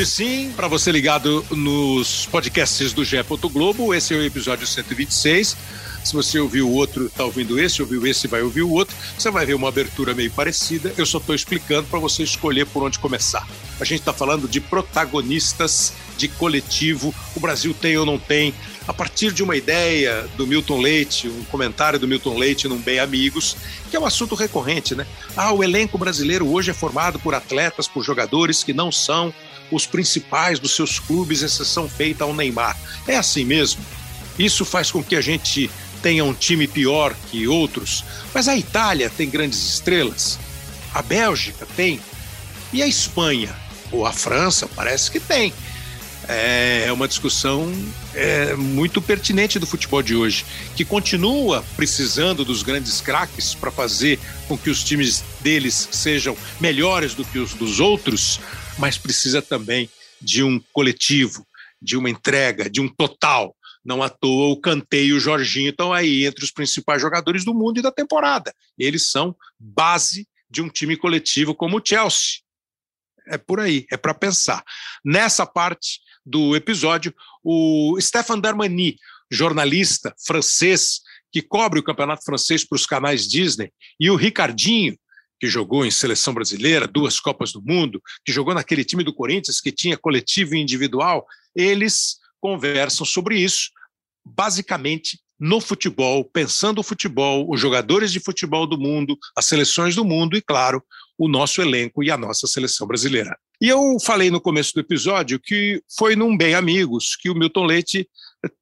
Hoje sim, para você ligado nos podcasts do GE. Globo, esse é o episódio 126. Se você ouviu o outro, está ouvindo esse, ouviu esse, vai ouvir o outro, você vai ver uma abertura meio parecida. Eu só estou explicando para você escolher por onde começar. A gente está falando de protagonistas de coletivo. O Brasil tem ou não tem? A partir de uma ideia do Milton Leite, um comentário do Milton Leite num Bem Amigos, que é um assunto recorrente, né? Ah, o elenco brasileiro hoje é formado por atletas, por jogadores que não são os principais dos seus clubes, exceção feita ao Neymar. É assim mesmo? Isso faz com que a gente tenha um time pior que outros, mas a Itália tem grandes estrelas, a Bélgica tem, e a Espanha ou a França parece que tem. É uma discussão é, muito pertinente do futebol de hoje, que continua precisando dos grandes craques para fazer com que os times deles sejam melhores do que os dos outros, mas precisa também de um coletivo, de uma entrega, de um total. Não à toa o Kanté e o Jorginho estão aí entre os principais jogadores do mundo e da temporada. Eles são base de um time coletivo como o Chelsea. É por aí, é para pensar. Nessa parte do episódio, o Stéphane Darmani, jornalista francês que cobre o campeonato francês para os canais Disney, e o Ricardinho, que jogou em seleção brasileira, duas Copas do Mundo, que jogou naquele time do Corinthians que tinha coletivo e individual, eles conversam sobre isso, basicamente no futebol, pensando o futebol, os jogadores de futebol do mundo, as seleções do mundo e, claro, o nosso elenco e a nossa seleção brasileira. E eu falei no começo do episódio que foi num Bem Amigos que o Milton Leite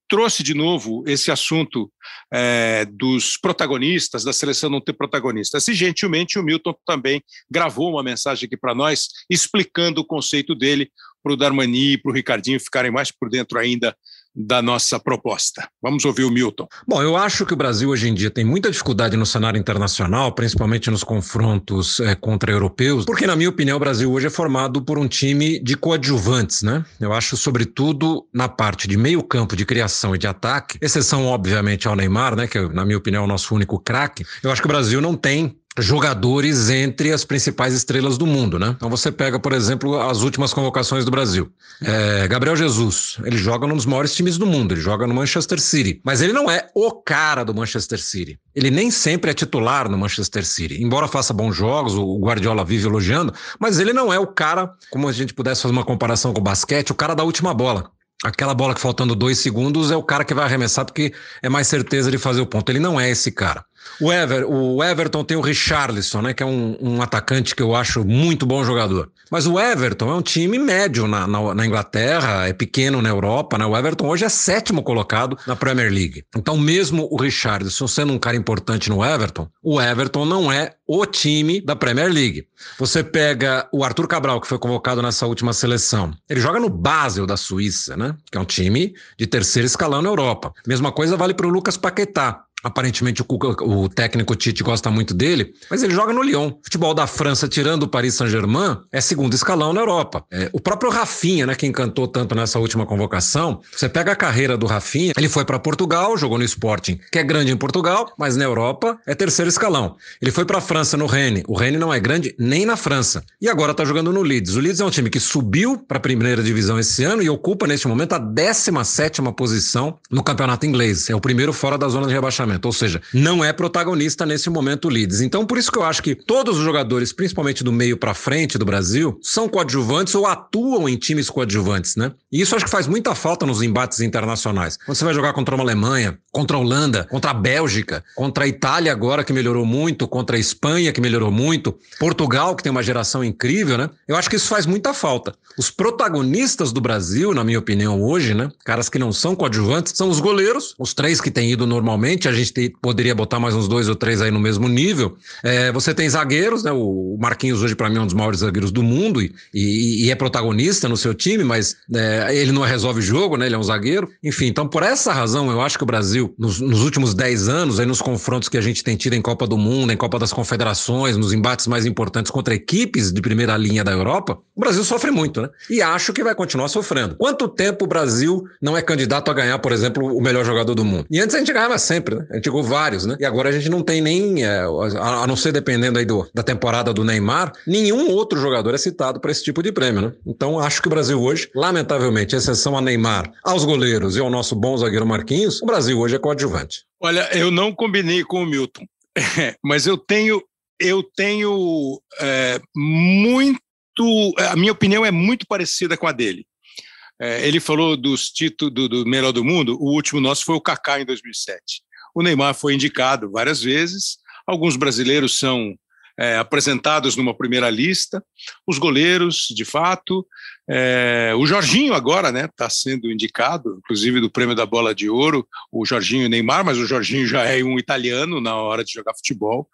trouxe de novo esse assunto é, dos protagonistas, da seleção não ter protagonistas. E, gentilmente, o Milton também gravou uma mensagem aqui para nós, explicando o conceito dele para o Darmani e para o Ricardinho ficarem mais por dentro ainda da nossa proposta. Vamos ouvir o Milton. Bom, eu acho que o Brasil hoje em dia tem muita dificuldade no cenário internacional, principalmente nos confrontos é, contra europeus, porque, na minha opinião, o Brasil hoje é formado por um time de coadjuvantes, né? Eu acho, sobretudo, na parte de meio campo, de criação e de ataque, exceção, obviamente, ao Neymar, né? Que, na minha opinião, é o nosso único craque. Eu acho que o Brasil não tem jogadores entre as principais estrelas do mundo, né? Então você pega, por exemplo, as últimas convocações do Brasil. É, Gabriel Jesus, ele joga num dos maiores times do mundo, ele joga no Manchester City, mas ele não é o cara do Manchester City. Ele nem sempre é titular no Manchester City, embora faça bons jogos, o Guardiola vive elogiando, mas ele não é o cara, como a gente pudesse fazer uma comparação com o basquete, o cara da última bola. Aquela bola que faltando dois segundos é o cara que vai arremessar porque é mais certeza de fazer o ponto. Ele não é esse cara. O, Ever, o Everton tem o Richarlison, né, que é um, um, atacante que eu acho muito bom jogador. Mas o Everton é um time médio na, na, na, Inglaterra, é pequeno na Europa. Né? O Everton hoje é sétimo colocado na Premier League. Então, mesmo o Richarlison sendo um cara importante no Everton, o Everton não é o time da Premier League. Você pega o Arthur Cabral, que foi convocado nessa última seleção. Ele joga no Basel da Suíça, né? que é um time de terceiro escalão na Europa. Mesma coisa vale para o Lucas Paquetá. Aparentemente o, Cuca, o técnico Tite gosta muito dele, mas ele joga no Lyon. Futebol da França, tirando o Paris Saint-Germain, é segundo escalão na Europa. É, o próprio Rafinha, né, que encantou tanto nessa última convocação, você pega a carreira do Rafinha, ele foi para Portugal, jogou no Sporting, que é grande em Portugal, mas na Europa é terceiro escalão. Ele foi para a França no Rennes, o Rennes não é grande nem na França. E agora está jogando no Leeds. O Leeds é um time que subiu para a primeira divisão esse ano e ocupa neste momento a 17 posição no campeonato inglês. É o primeiro fora da zona de rebaixamento ou seja, não é protagonista nesse momento o Leeds. Então, por isso que eu acho que todos os jogadores, principalmente do meio para frente do Brasil, são coadjuvantes ou atuam em times coadjuvantes, né? E isso acho que faz muita falta nos embates internacionais. Quando você vai jogar contra uma Alemanha, contra a Holanda, contra a Bélgica, contra a Itália agora que melhorou muito, contra a Espanha que melhorou muito, Portugal que tem uma geração incrível, né? Eu acho que isso faz muita falta. Os protagonistas do Brasil, na minha opinião hoje, né? Caras que não são coadjuvantes, são os goleiros, os três que têm ido normalmente, a gente te, poderia botar mais uns dois ou três aí no mesmo nível. É, você tem zagueiros, né? O Marquinhos hoje, para mim, é um dos maiores zagueiros do mundo e, e, e é protagonista no seu time, mas é, ele não resolve jogo, né? Ele é um zagueiro. Enfim, então por essa razão, eu acho que o Brasil, nos, nos últimos dez anos, aí nos confrontos que a gente tem tido em Copa do Mundo, em Copa das Confederações, nos embates mais importantes contra equipes de primeira linha da Europa, o Brasil sofre muito, né? E acho que vai continuar sofrendo. Quanto tempo o Brasil não é candidato a ganhar, por exemplo, o melhor jogador do mundo? E antes a gente ganhava sempre, né? A gente jogou vários, né? E agora a gente não tem nem, é, a não ser dependendo aí do, da temporada do Neymar, nenhum outro jogador é citado para esse tipo de prêmio, né? Então acho que o Brasil hoje, lamentavelmente, exceção a Neymar, aos goleiros e ao nosso bom zagueiro Marquinhos, o Brasil hoje é coadjuvante. Olha, eu não combinei com o Milton, mas eu tenho, eu tenho é, muito, a minha opinião é muito parecida com a dele. É, ele falou dos títulos do, do, melhor do mundo. O último nosso foi o Kaká em 2007. O Neymar foi indicado várias vezes. Alguns brasileiros são é, apresentados numa primeira lista. Os goleiros, de fato. É, o Jorginho agora né, está sendo indicado, inclusive do prêmio da bola de ouro, o Jorginho e Neymar, mas o Jorginho já é um italiano na hora de jogar futebol.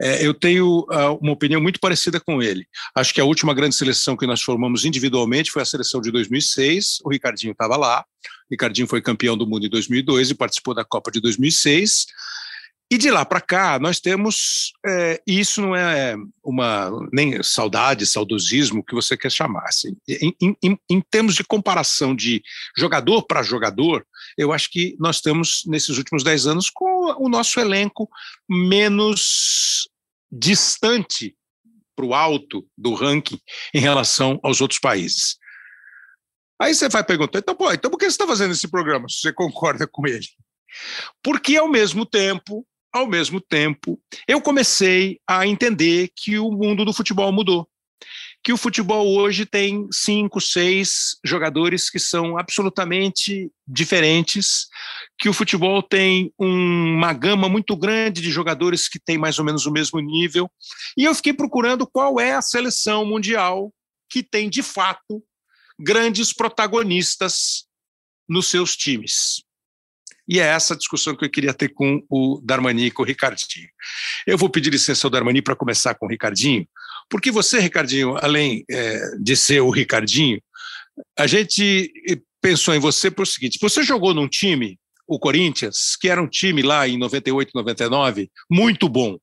É, eu tenho uh, uma opinião muito parecida com ele. Acho que a última grande seleção que nós formamos individualmente foi a seleção de 2006. O Ricardinho estava lá. O Ricardinho foi campeão do mundo em 2002 e participou da Copa de 2006. E de lá para cá, nós temos. É, isso não é uma nem saudade, saudosismo que você quer chamar. Assim. Em, em, em termos de comparação de jogador para jogador, eu acho que nós temos, nesses últimos dez anos, com o nosso elenco menos distante para o alto do ranking em relação aos outros países. Aí você vai perguntar, então, pô, então por que você está fazendo esse programa, se você concorda com ele? Porque, ao mesmo tempo, ao mesmo tempo, eu comecei a entender que o mundo do futebol mudou. Que o futebol hoje tem cinco, seis jogadores que são absolutamente diferentes, que o futebol tem um, uma gama muito grande de jogadores que tem mais ou menos o mesmo nível. E eu fiquei procurando qual é a seleção mundial que tem, de fato, grandes protagonistas nos seus times. E é essa discussão que eu queria ter com o Darmani e com o Ricardinho. Eu vou pedir licença ao Darmani para começar com o Ricardinho, porque você, Ricardinho, além é, de ser o Ricardinho, a gente pensou em você por seguinte: você jogou num time, o Corinthians, que era um time lá em 98, 99, muito bom.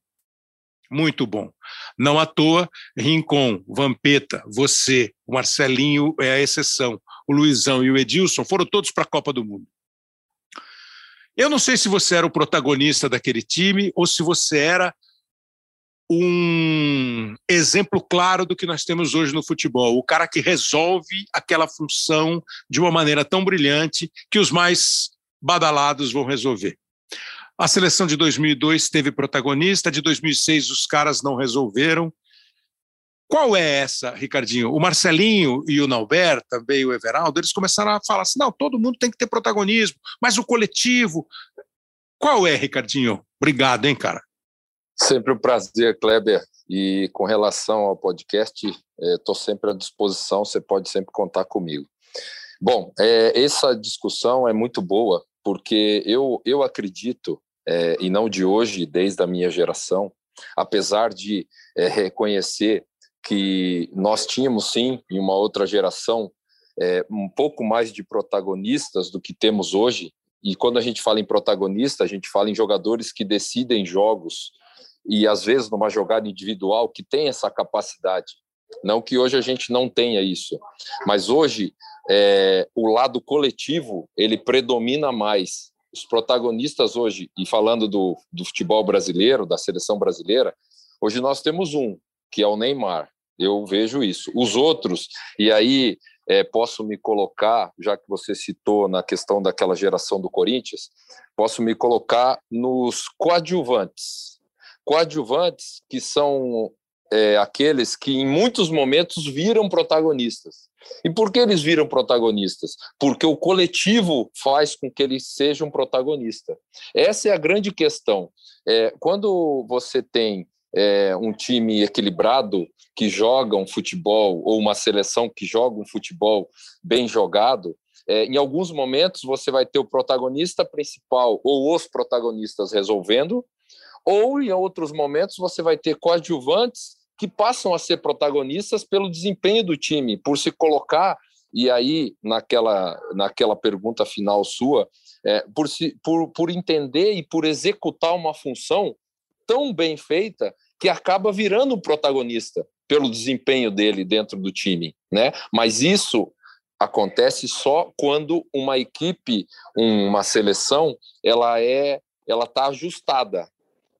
Muito bom. Não à toa, Rincon, Vampeta, você, o Marcelinho é a exceção. O Luizão e o Edilson foram todos para a Copa do Mundo. Eu não sei se você era o protagonista daquele time ou se você era um exemplo claro do que nós temos hoje no futebol. O cara que resolve aquela função de uma maneira tão brilhante que os mais badalados vão resolver. A seleção de 2002 teve protagonista, de 2006 os caras não resolveram, qual é essa, Ricardinho? O Marcelinho e o Nauber, também o Everaldo, eles começaram a falar assim: não, todo mundo tem que ter protagonismo, mas o coletivo. Qual é, Ricardinho? Obrigado, hein, cara. Sempre um prazer, Kleber. E com relação ao podcast, estou é, sempre à disposição, você pode sempre contar comigo. Bom, é, essa discussão é muito boa, porque eu, eu acredito, é, e não de hoje, desde a minha geração, apesar de é, reconhecer que nós tínhamos sim em uma outra geração é, um pouco mais de protagonistas do que temos hoje. E quando a gente fala em protagonista, a gente fala em jogadores que decidem jogos e às vezes numa jogada individual que tem essa capacidade. Não que hoje a gente não tenha isso, mas hoje é, o lado coletivo ele predomina mais. Os protagonistas hoje, e falando do, do futebol brasileiro, da seleção brasileira, hoje nós temos um, que é o Neymar. Eu vejo isso. Os outros, e aí é, posso me colocar, já que você citou na questão daquela geração do Corinthians, posso me colocar nos coadjuvantes. Coadjuvantes que são é, aqueles que em muitos momentos viram protagonistas. E por que eles viram protagonistas? Porque o coletivo faz com que eles sejam protagonista. Essa é a grande questão. É, quando você tem é, um time equilibrado que joga um futebol ou uma seleção que joga um futebol bem jogado, é, em alguns momentos você vai ter o protagonista principal ou os protagonistas resolvendo, ou em outros momentos você vai ter coadjuvantes que passam a ser protagonistas pelo desempenho do time, por se colocar e aí naquela naquela pergunta final sua, é, por, se, por, por entender e por executar uma função tão bem feita que acaba virando o protagonista pelo desempenho dele dentro do time, né? Mas isso acontece só quando uma equipe, uma seleção, ela é ela está ajustada.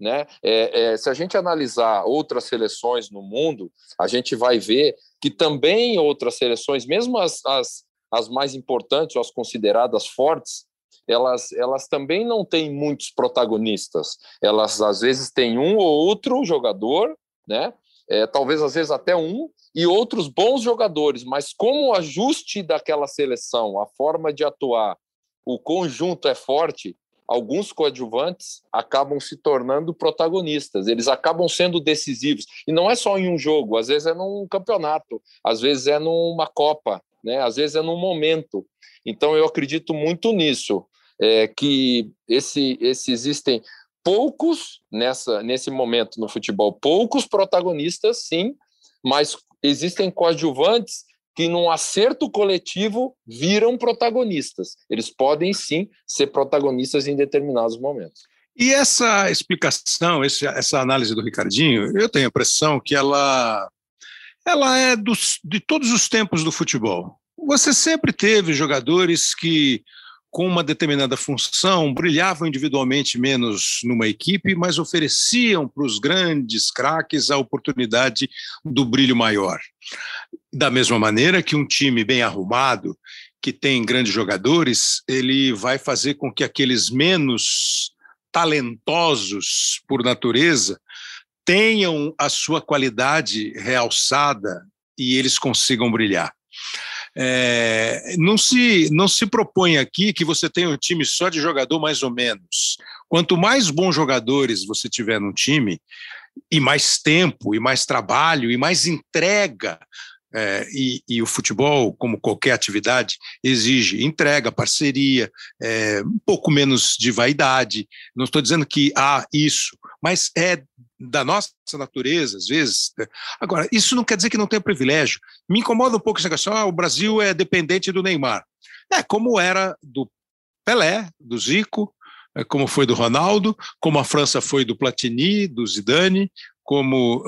Né? É, é, se a gente analisar outras seleções no mundo, a gente vai ver que também outras seleções, mesmo as, as, as mais importantes, ou as consideradas fortes, elas, elas também não têm muitos protagonistas. Elas, às vezes, têm um ou outro jogador, né? É, talvez, às vezes, até um, e outros bons jogadores, mas como o ajuste daquela seleção, a forma de atuar, o conjunto é forte, alguns coadjuvantes acabam se tornando protagonistas, eles acabam sendo decisivos. E não é só em um jogo, às vezes é num campeonato, às vezes é numa Copa, né? às vezes é num momento. Então eu acredito muito nisso, é, que esse, esse existem poucos nessa nesse momento no futebol, poucos protagonistas, sim, mas existem coadjuvantes que, num acerto coletivo, viram protagonistas. Eles podem sim ser protagonistas em determinados momentos. E essa explicação, essa análise do Ricardinho, eu tenho a impressão que ela, ela é dos, de todos os tempos do futebol. Você sempre teve jogadores que com uma determinada função, brilhavam individualmente menos numa equipe, mas ofereciam para os grandes craques a oportunidade do brilho maior. Da mesma maneira que um time bem arrumado, que tem grandes jogadores, ele vai fazer com que aqueles menos talentosos por natureza tenham a sua qualidade realçada e eles consigam brilhar. É, não, se, não se propõe aqui que você tenha um time só de jogador mais ou menos. Quanto mais bons jogadores você tiver no time, e mais tempo, e mais trabalho, e mais entrega é, e, e, o futebol, como qualquer atividade, exige entrega, parceria, é, um pouco menos de vaidade. Não estou dizendo que há isso, mas é da nossa natureza, às vezes. Agora, isso não quer dizer que não tenha privilégio. Me incomoda um pouco essa questão: ah, o Brasil é dependente do Neymar. É, como era do Pelé, do Zico, é, como foi do Ronaldo, como a França foi do Platini, do Zidane, como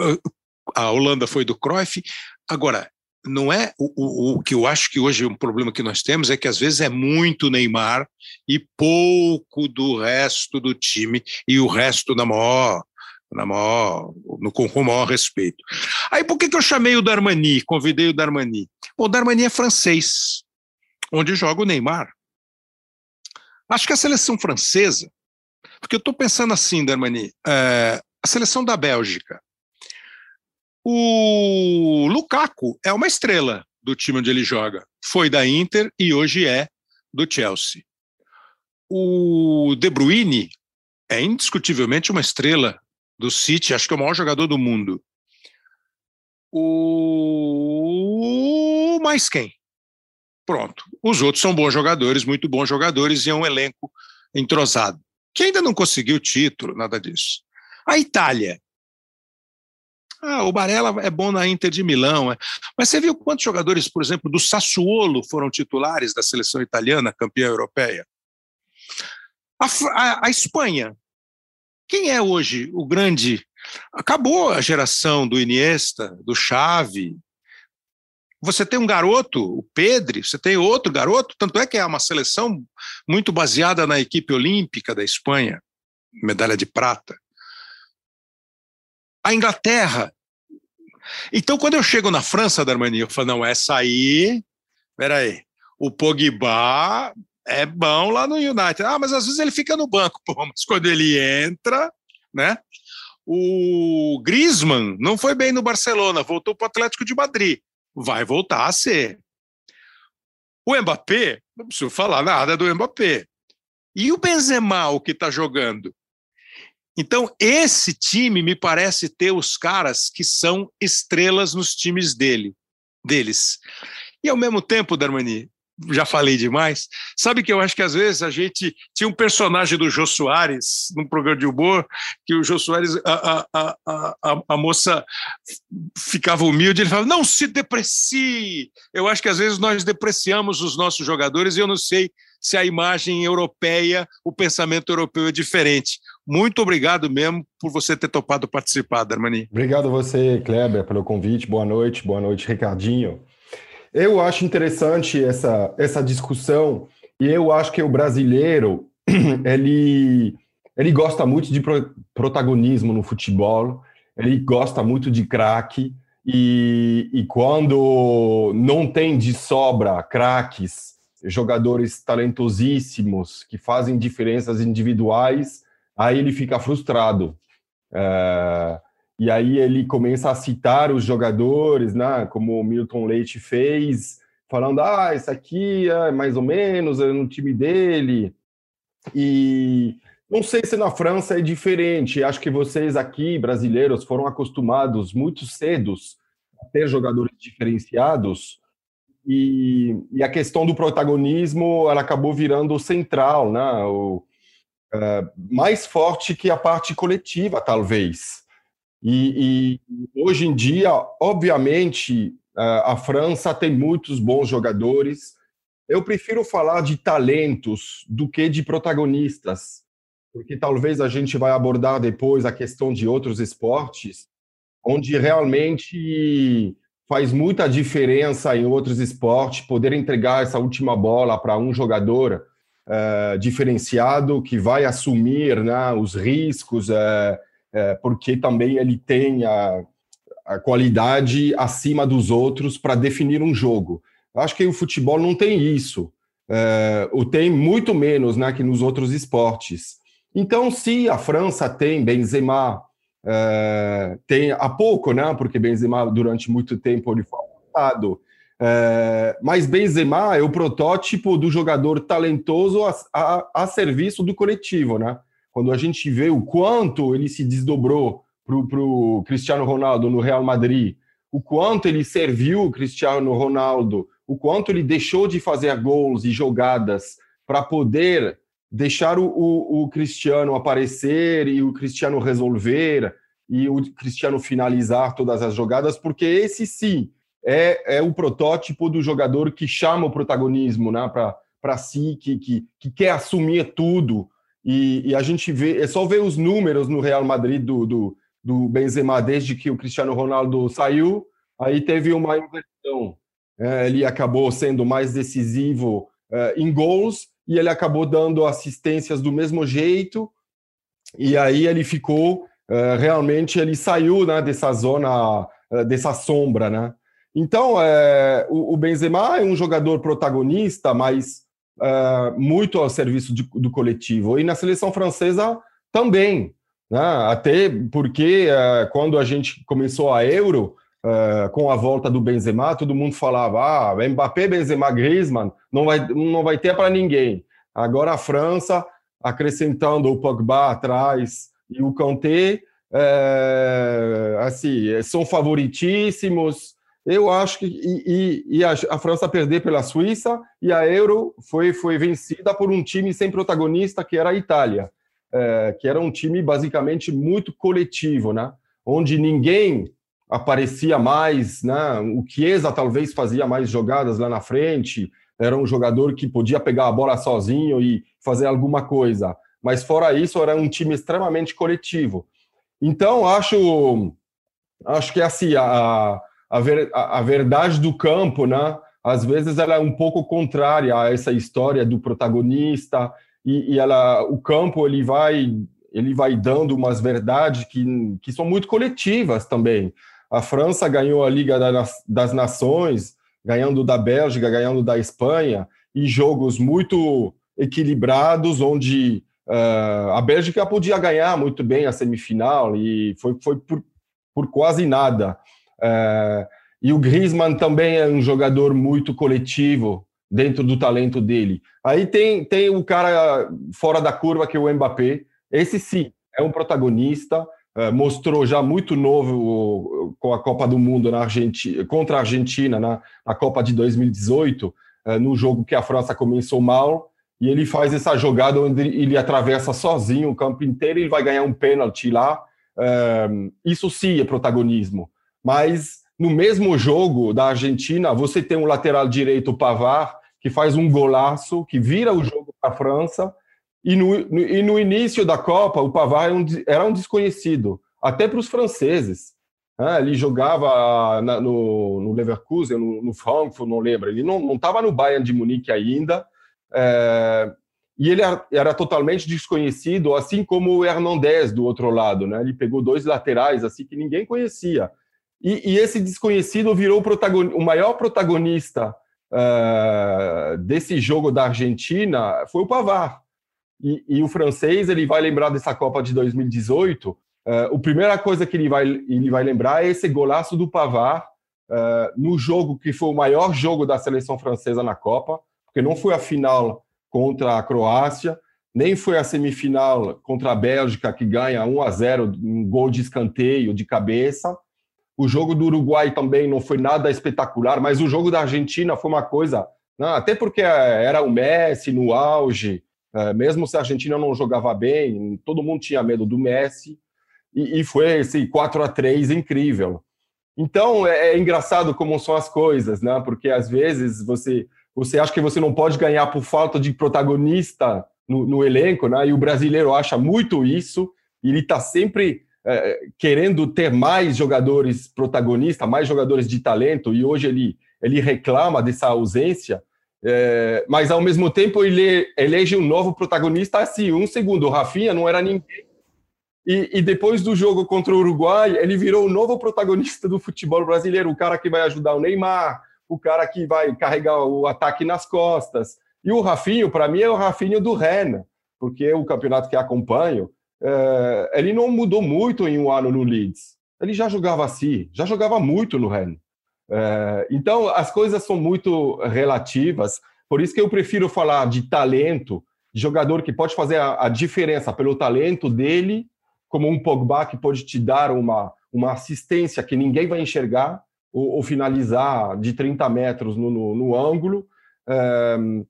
ah, a Holanda foi do Cruyff. Agora, não é o, o, o, que eu acho que hoje um problema que nós temos é que às vezes é muito Neymar e pouco do resto do time e o resto na maior na maior, no, com o maior respeito. Aí por que, que eu chamei o Darmani, convidei o Darmani? o Darmani é francês, onde joga o Neymar. Acho que a seleção francesa, porque eu estou pensando assim, Darmani, é, a seleção da Bélgica, o Lukaku é uma estrela do time onde ele joga. Foi da Inter e hoje é do Chelsea. O De Bruyne é indiscutivelmente uma estrela do City, acho que é o maior jogador do mundo. O mais quem? Pronto. Os outros são bons jogadores, muito bons jogadores e é um elenco entrosado. Que ainda não conseguiu título, nada disso. A Itália ah, o Barella é bom na Inter de Milão. É. Mas você viu quantos jogadores, por exemplo, do Sassuolo foram titulares da seleção italiana, campeã europeia? A, a, a Espanha. Quem é hoje o grande? Acabou a geração do Iniesta, do Xavi. Você tem um garoto, o Pedri, você tem outro garoto, tanto é que é uma seleção muito baseada na equipe olímpica da Espanha, medalha de prata a Inglaterra. Então, quando eu chego na França, Darmani, eu falo, não, essa aí, peraí, o Pogba é bom lá no United. Ah, mas às vezes ele fica no banco, pô, mas quando ele entra, né? O Griezmann não foi bem no Barcelona, voltou para o Atlético de Madrid. Vai voltar a ser. O Mbappé, não preciso falar nada do Mbappé. E o Benzema, o que está jogando? Então, esse time me parece ter os caras que são estrelas nos times dele, deles. E ao mesmo tempo, Darmani, já falei demais. Sabe que eu acho que às vezes a gente tinha um personagem do Jô Soares num programa de humor, que o Jô Soares, a, a, a, a, moça ficava humilde, ele falava, não se deprecie. Eu acho que às vezes nós depreciamos os nossos jogadores e eu não sei se a imagem europeia, o pensamento europeu é diferente. Muito obrigado mesmo por você ter topado participar, Darmani. Obrigado a você, Kleber, pelo convite. Boa noite, boa noite, Ricardinho. Eu acho interessante essa, essa discussão e eu acho que o brasileiro ele ele gosta muito de pro, protagonismo no futebol, ele gosta muito de craque, e, e quando não tem de sobra craques, jogadores talentosíssimos que fazem diferenças individuais, aí ele fica frustrado. É, e aí ele começa a citar os jogadores, né, como o Milton Leite fez, falando: ah, esse aqui é mais ou menos, é no time dele. E não sei se na França é diferente. Acho que vocês aqui, brasileiros, foram acostumados muito cedos a ter jogadores diferenciados. E, e a questão do protagonismo ela acabou virando central, né? O, uh, mais forte que a parte coletiva, talvez. E, e hoje em dia, obviamente, a França tem muitos bons jogadores. Eu prefiro falar de talentos do que de protagonistas porque talvez a gente vai abordar depois a questão de outros esportes, onde realmente faz muita diferença em outros esportes poder entregar essa última bola para um jogador uh, diferenciado que vai assumir né, os riscos, uh, uh, porque também ele tem a, a qualidade acima dos outros para definir um jogo. Acho que o futebol não tem isso, ou tem muito menos né, que nos outros esportes. Então, se a França tem Benzema, é, tem há pouco, né? Porque Benzema durante muito tempo ele foi afastado. É, mas Benzema é o protótipo do jogador talentoso a, a, a, serviço do coletivo, né? Quando a gente vê o quanto ele se desdobrou para o Cristiano Ronaldo no Real Madrid, o quanto ele serviu o Cristiano Ronaldo, o quanto ele deixou de fazer gols e jogadas para poder deixar o, o, o, Cristiano aparecer e o Cristiano resolver e o Cristiano finalizar todas as jogadas, porque esse sim é, é o protótipo do jogador que chama o protagonismo né, para si, que, que, que quer assumir tudo. E, e, a gente vê, é só ver os números no Real Madrid do, do, do Benzema desde que o Cristiano Ronaldo saiu, aí teve uma inversão. É, ele acabou sendo mais decisivo é, em gols e ele acabou dando assistências do mesmo jeito, e aí ele ficou, uh, realmente, ele saiu né, dessa zona, uh, dessa sombra, né? Então, uh, o, o, Benzema é um jogador protagonista, mas muito ao serviço de, do coletivo. E na seleção francesa também, né? até porque quando a gente começou a Euro, Uh, com a volta do Benzema, todo mundo falava: ah, Mbappé, Benzema, Griezmann, não vai, não vai ter para ninguém. Agora a França, acrescentando o Pogba atrás e o Kanté, assim, são favoritíssimos. Eu acho que e, e, e a, a, França perder pela Suíça e a Euro foi, foi vencida por um time sem protagonista que era a Itália, é, que era um time basicamente muito coletivo, né? Onde ninguém aparecia mais, né? O Chiesa talvez fazia mais jogadas lá na frente, era um jogador que podia pegar a bola sozinho e fazer alguma coisa. Mas fora isso, era um time extremamente coletivo. Então, acho acho que assim, a, a, ver, a, a verdade do campo, né? Às vezes ela é um pouco contrária a essa história do protagonista e, e ela, o campo ele vai ele vai dando umas verdades que, que são muito coletivas também. A França ganhou a Liga das Nações, ganhando da Bélgica, ganhando da Espanha, e jogos muito equilibrados, onde uh, a Bélgica podia ganhar muito bem a semifinal, e foi, foi por, por quase nada. Uh, e o Griezmann também é um jogador muito coletivo dentro do talento dele. Aí tem, tem o cara fora da curva, que é o Mbappé. Esse sim, é um protagonista, eh, mostrou já muito novo com a Copa do Mundo na Argentina, contra a Argentina na, na Copa de 2018, eh, no jogo que a França começou mal, e ele faz essa jogada onde ele atravessa sozinho o campo inteiro e vai ganhar um pênalti lá. Eh, isso sim é protagonismo. Mas no mesmo jogo da Argentina, você tem um lateral direito, Pavar, que faz um golaço, que vira o jogo para a França, e no, no, e no início da Copa, o Pavard era um, era um desconhecido, até para os franceses. Ah, ele jogava na, no, no, Leverkusen, no, Frankfurt, não lembro. Ele não estava no Bayern de Munique ainda. É, e ele era totalmente desconhecido, assim como o Hernandez do outro lado, né? Ele pegou dois laterais assim que ninguém conhecia. E, e esse desconhecido virou o, o maior protagonista uh, desse jogo da Argentina foi o Pavard. E, e, o francês ele vai lembrar dessa Copa de 2018. Uh, a primeira coisa que ele vai, ele vai lembrar é esse golaço do Pavard uh, no jogo que foi o maior jogo da seleção francesa na Copa, porque não foi a final contra a Croácia, nem foi a semifinal contra a Bélgica, que ganha 1 a 0, um gol de escanteio, de cabeça. O jogo do Uruguai também não foi nada espetacular, mas o jogo da Argentina foi uma coisa. Né, até porque era o Messi no auge, é, mesmo se a Argentina não jogava bem, todo mundo tinha medo do Messi, e, e foi esse 4 a 3 incrível. Então é, é engraçado como são as coisas, né? porque às vezes você você acha que você não pode ganhar por falta de protagonista no, no elenco, né? E o brasileiro acha muito isso, e ele está sempre é, querendo ter mais jogadores protagonistas, mais jogadores de talento, e hoje ele, ele reclama dessa ausência, é, mas ao mesmo tempo ele elege um novo protagonista assim, um segundo, o Rafinha não era ninguém, e, e, depois do jogo contra o Uruguai, ele virou o novo protagonista do futebol brasileiro, o cara que vai ajudar o Neymar, o cara que vai carregar o ataque nas costas. E o Rafinho, para mim, é o Rafinho do Rennes, porque o campeonato que acompanho, é, ele não mudou muito em um ano no Leeds. Ele já jogava assim, já jogava muito no Rennes. É, então, as coisas são muito relativas, por isso que eu prefiro falar de talento, de jogador que pode fazer a, a diferença pelo talento dele, como um Pogba que pode te dar uma, uma assistência que ninguém vai enxergar, ou, ou finalizar de 30 metros no, no, no ângulo, ehm,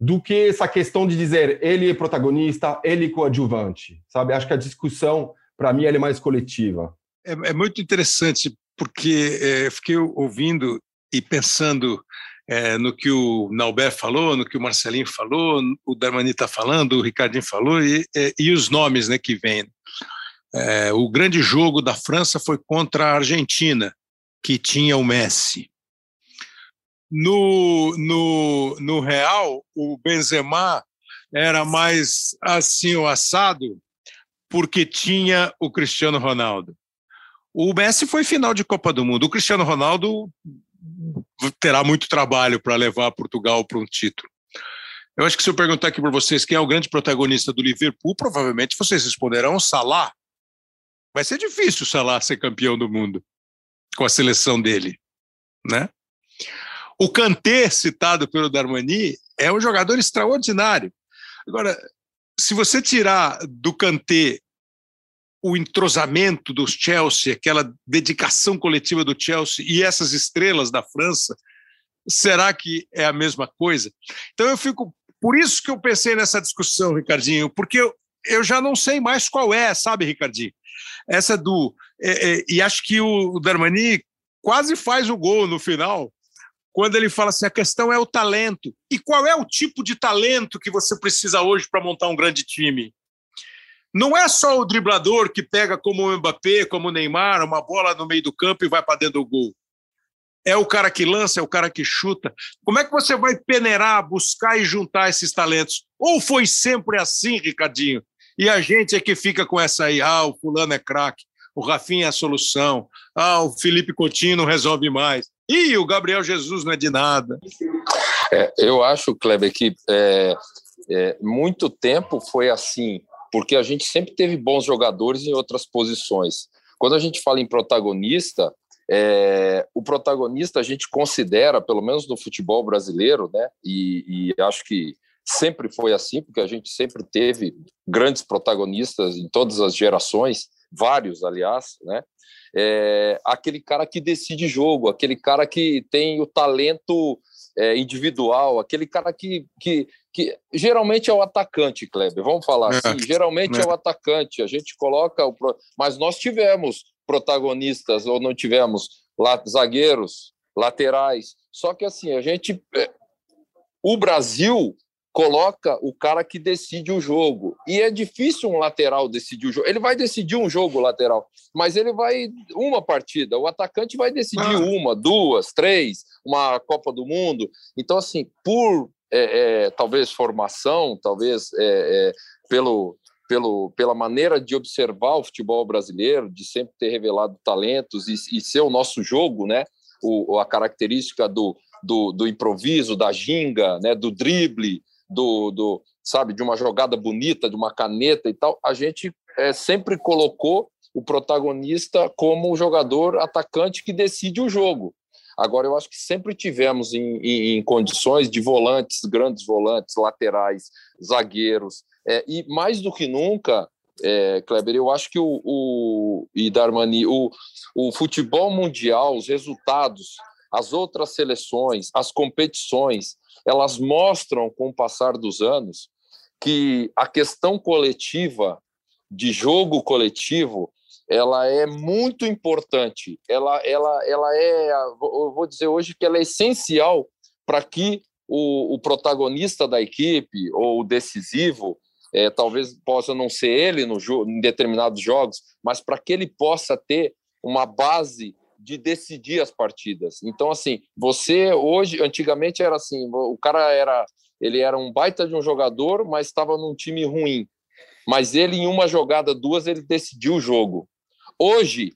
do que essa questão de dizer ele é protagonista, ele é coadjuvante, sabe? Acho que a discussão, para mim, é mais coletiva. É, é muito interessante, porque é, fiquei ouvindo e pensando é, no que o Nauber falou, no que o Marcelinho falou, o Darmani está falando, o Ricardinho falou, e, e, e, os nomes né, que vêm. É, o grande jogo da França foi contra a Argentina, que tinha o Messi. No, no, no Real, o Benzema era mais assim o assado, porque tinha o Cristiano Ronaldo. O Messi foi final de Copa do Mundo. O Cristiano Ronaldo terá muito trabalho para levar Portugal para um título. Eu acho que se eu perguntar aqui para vocês quem é o grande protagonista do Liverpool, provavelmente vocês responderão Salah. Vai ser difícil o Salah ser campeão do mundo com a seleção dele, né? O Kanté, citado pelo Darmani, é um jogador extraordinário. Agora, se você tirar do Kanté o entrosamento do Chelsea, aquela dedicação coletiva do Chelsea e essas estrelas da França, será que é a mesma coisa? Então eu fico. Por isso que eu pensei nessa discussão, Ricardinho, porque eu, eu já não sei mais qual é, sabe, Ricardinho? Essa do. É, é, e acho que o Darmani quase faz o gol no final, quando ele fala assim: a questão é o talento. E qual é o tipo de talento que você precisa hoje para montar um grande time? Não é só o driblador que pega como o Mbappé, como o Neymar, uma bola no meio do campo e vai para dentro do gol. É o cara que lança, é o cara que chuta. Como é que você vai peneirar, buscar e juntar esses talentos? Ou foi sempre assim, Ricardinho? E a gente é que fica com essa aí, ah, o fulano é craque, o Rafinha é a solução, ah, o Felipe Coutinho não resolve mais. E o Gabriel Jesus não é de nada. É, eu acho, Kleber, que é, é, muito tempo foi assim, porque a gente sempre teve bons jogadores em outras posições. Quando a gente fala em protagonista, é, o protagonista a gente considera, pelo menos no futebol brasileiro, né? E, e, acho que sempre foi assim, porque a gente sempre teve grandes protagonistas em todas as gerações, vários, aliás, né? É, aquele cara que decide jogo, aquele cara que tem o talento é, individual, aquele cara que, que, que geralmente é o atacante, Kleber, vamos falar é. assim, geralmente é. é. o atacante, a gente coloca, o, mas nós tivemos protagonistas, ou não tivemos, lá, zagueiros, laterais, só que assim, a gente, é, o Brasil coloca o cara que decide o jogo. E é difícil um lateral decidir o jogo. Ele vai decidir um jogo lateral, mas ele vai uma partida. O atacante vai decidir ah. uma, duas, três, uma Copa do Mundo. Então, assim, por é, é, talvez formação, talvez é, é, pelo, pelo, pela maneira de observar o futebol brasileiro, de sempre ter revelado talentos e, e ser o nosso jogo, né? O, a característica do, do, do, improviso, da ginga, né? do drible, do, do, sabe, de uma jogada bonita, de uma caneta e tal, a gente é, sempre colocou o protagonista como o jogador atacante que decide o jogo. Agora, eu acho que sempre tivemos em, em, em condições de volantes, grandes volantes, laterais, zagueiros, é, e mais do que nunca, é, Kleber, eu acho que o, o e Darmani, o, o futebol mundial, os resultados, as outras seleções, as competições, elas mostram com o passar dos anos que a questão coletiva, de jogo coletivo, ela é muito importante. Ela, ela, ela é, eu vou dizer hoje que ela é essencial para que o, o, protagonista da equipe ou o decisivo, é, talvez possa não ser ele no em determinados jogos, mas para que ele possa ter uma base de decidir as partidas. Então, assim, você hoje, antigamente era assim, o cara era, ele era um baita de um jogador, mas estava num time ruim. Mas ele, em uma jogada, duas, ele decidiu o jogo. Hoje,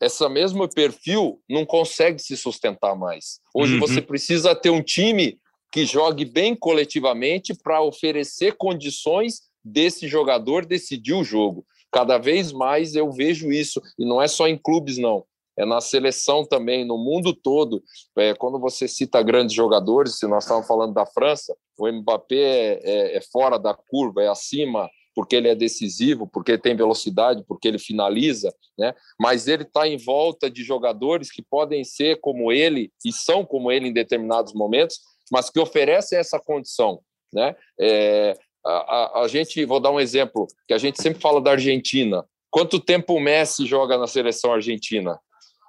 esse mesmo perfil não consegue se sustentar mais. Hoje uhum. você precisa ter um time que jogue bem coletivamente para oferecer condições desse jogador decidir o jogo. Cada vez mais eu vejo isso, e não é só em clubes, não. É na seleção também, no mundo todo. É, quando você cita grandes jogadores, se nós estávamos falando da França, o Mbappé é, é, é fora da curva, é acima porque ele é decisivo, porque ele tem velocidade, porque ele finaliza, né? Mas ele está em volta de jogadores que podem ser como ele e são como ele em determinados momentos, mas que oferecem essa condição, né? É, a, a, a, gente, vou dar um exemplo, que a gente sempre fala da Argentina. Quanto tempo o Messi joga na seleção argentina?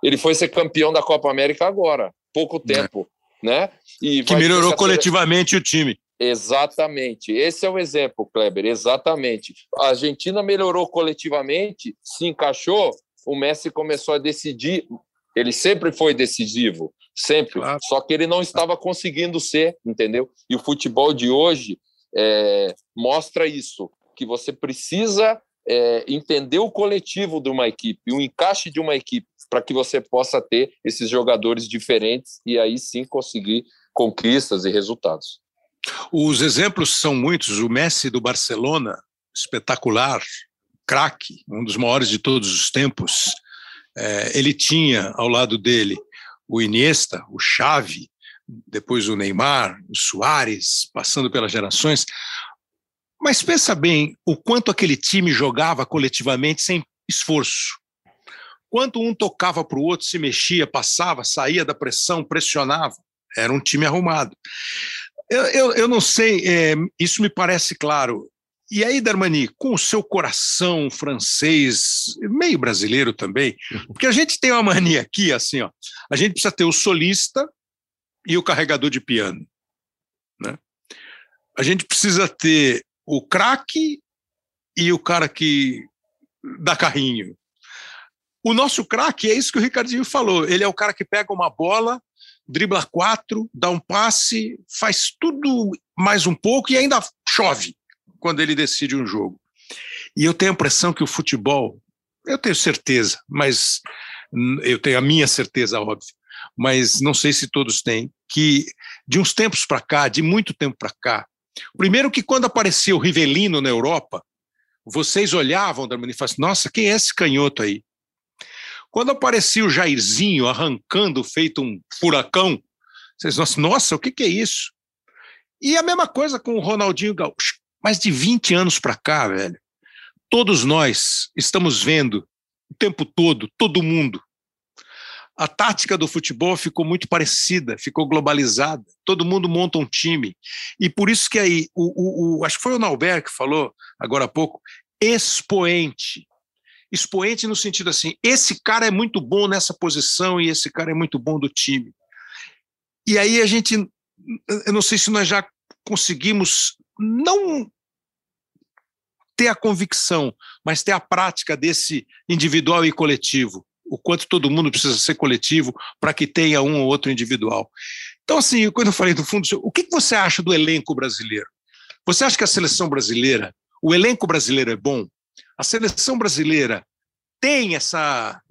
Ele foi ser campeão da Copa América agora, pouco é. tempo, é. né? E que melhorou coletivamente o time. Exatamente. Esse é o exemplo, Kleber. Exatamente. A Argentina melhorou coletivamente, se encaixou, o Messi começou a decidir. Ele sempre foi decisivo, sempre. Claro. Só que ele não estava conseguindo ser, entendeu? E o futebol de hoje é, mostra isso, que você precisa é, entender o coletivo de uma equipe, o encaixe de uma equipe, para que você possa ter esses jogadores diferentes e aí sim conseguir conquistas e resultados. Os exemplos são muitos. O Messi do Barcelona, espetacular, craque, um dos maiores de todos os tempos. É, ele tinha ao lado dele o Iniesta, o Xavi, depois o Neymar, o Soares, passando pelas gerações. Mas pensa bem o quanto aquele time jogava coletivamente sem esforço. Quanto um tocava para o outro, se mexia, passava, saía da pressão, pressionava. Era um time arrumado. Eu, eu, eu não sei, é, isso me parece claro. E aí, Darmani, com o seu coração francês, meio brasileiro também, porque a gente tem uma mania aqui, assim, ó, a gente precisa ter o solista e o carregador de piano. Né? A gente precisa ter o craque e o cara que dá carrinho. O nosso craque é isso que o Ricardinho falou. Ele é o cara que pega uma bola, dribla quatro, dá um passe, faz tudo mais um pouco e ainda chove quando ele decide um jogo. E eu tenho a impressão que o futebol, eu tenho certeza, mas eu tenho a minha certeza, óbvio, mas não sei se todos têm, que de uns tempos para cá, de muito tempo para cá, primeiro que quando apareceu o Rivelino na Europa, vocês olhavam da e falavam, nossa, quem é esse canhoto aí? Quando aparecia o Jairzinho arrancando, feito um furacão, vocês, nossa, nossa, o que, que é isso? E a mesma coisa com o Ronaldinho Gaúcho. Mas de 20 anos para cá, velho, todos nós estamos vendo o tempo todo, todo mundo. A tática do futebol ficou muito parecida, ficou globalizada. Todo mundo monta um time. E por isso que aí, o, o, o acho que foi o Nauber que falou agora há pouco, expoente expoente no sentido assim: esse cara é muito bom nessa posição e esse cara é muito bom do time. E aí a gente, eu não sei se nós já conseguimos não ter a convicção, mas ter a prática desse individual e coletivo. O quanto todo mundo precisa ser coletivo para que tenha um ou outro individual. Então, assim, quando eu falei do fundo, o que você acha do elenco brasileiro? Você acha que a seleção brasileira, o elenco brasileiro é bom? A seleção brasileira tem essa.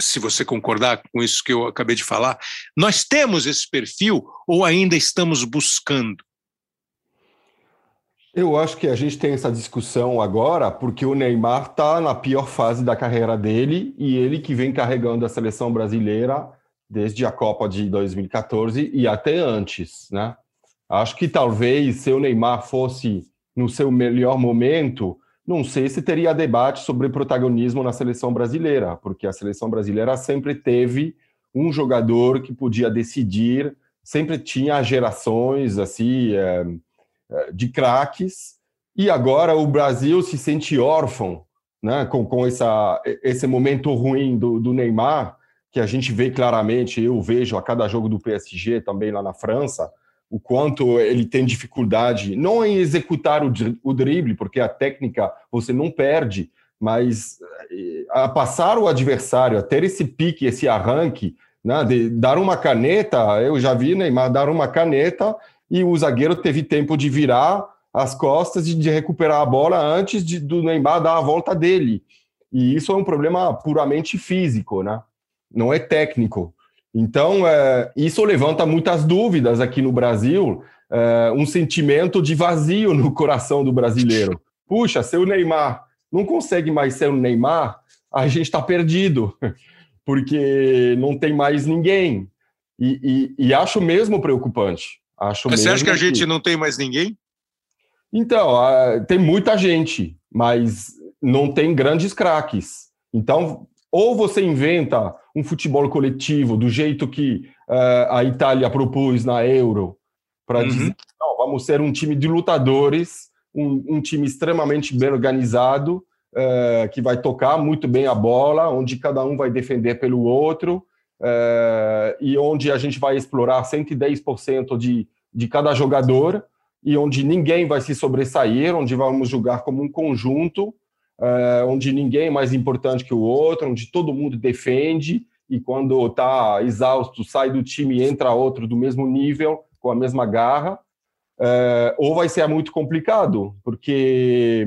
Se você concordar com isso que eu acabei de falar, nós temos esse perfil ou ainda estamos buscando? Eu acho que a gente tem essa discussão agora porque o Neymar está na pior fase da carreira dele e ele que vem carregando a seleção brasileira desde a Copa de 2014 e até antes, né? Acho que talvez se o Neymar fosse no seu melhor momento, não sei se teria debate sobre protagonismo na seleção brasileira, porque a seleção brasileira sempre teve um jogador que podia decidir, sempre tinha gerações assim é, de craques, e agora o Brasil se sente órfão, né, com, com essa, esse momento ruim do, do Neymar, que a gente vê claramente, eu vejo a cada jogo do PSG também lá na França, o quanto ele tem dificuldade, não em executar o, o drible, porque a técnica você não perde, mas eh, a passar o adversário, a ter esse pique, esse arranque, né, de dar uma caneta, eu já vi Neymar dar uma caneta e o zagueiro teve tempo de virar as costas e de recuperar a bola antes de, do Neymar dar a volta dele. E isso é um problema puramente físico, né? não é técnico. Então, é, isso levanta muitas dúvidas aqui no Brasil, é, um sentimento de vazio no coração do brasileiro. Puxa, se o Neymar não consegue mais ser o Neymar, a gente está perdido, porque não tem mais ninguém. E, e, e acho mesmo preocupante. Acho mas você acha que a gente não tem mais ninguém? Então, tem muita gente, mas não tem grandes craques. Então, ou você inventa um futebol coletivo do jeito que uh, a Itália propôs na Euro, para uhum. dizer, não, vamos ser um time de lutadores, um, um time extremamente bem organizado, uh, que vai tocar muito bem a bola, onde cada um vai defender pelo outro, uh, e onde a gente vai explorar 110% de, de cada jogador, e onde ninguém vai se sobressair, onde vamos jogar como um conjunto, uh, onde ninguém é mais importante que o outro, onde todo mundo defende e quando está exausto sai do time e entra outro do mesmo nível, com a mesma garra, uh, ou vai ser muito complicado, porque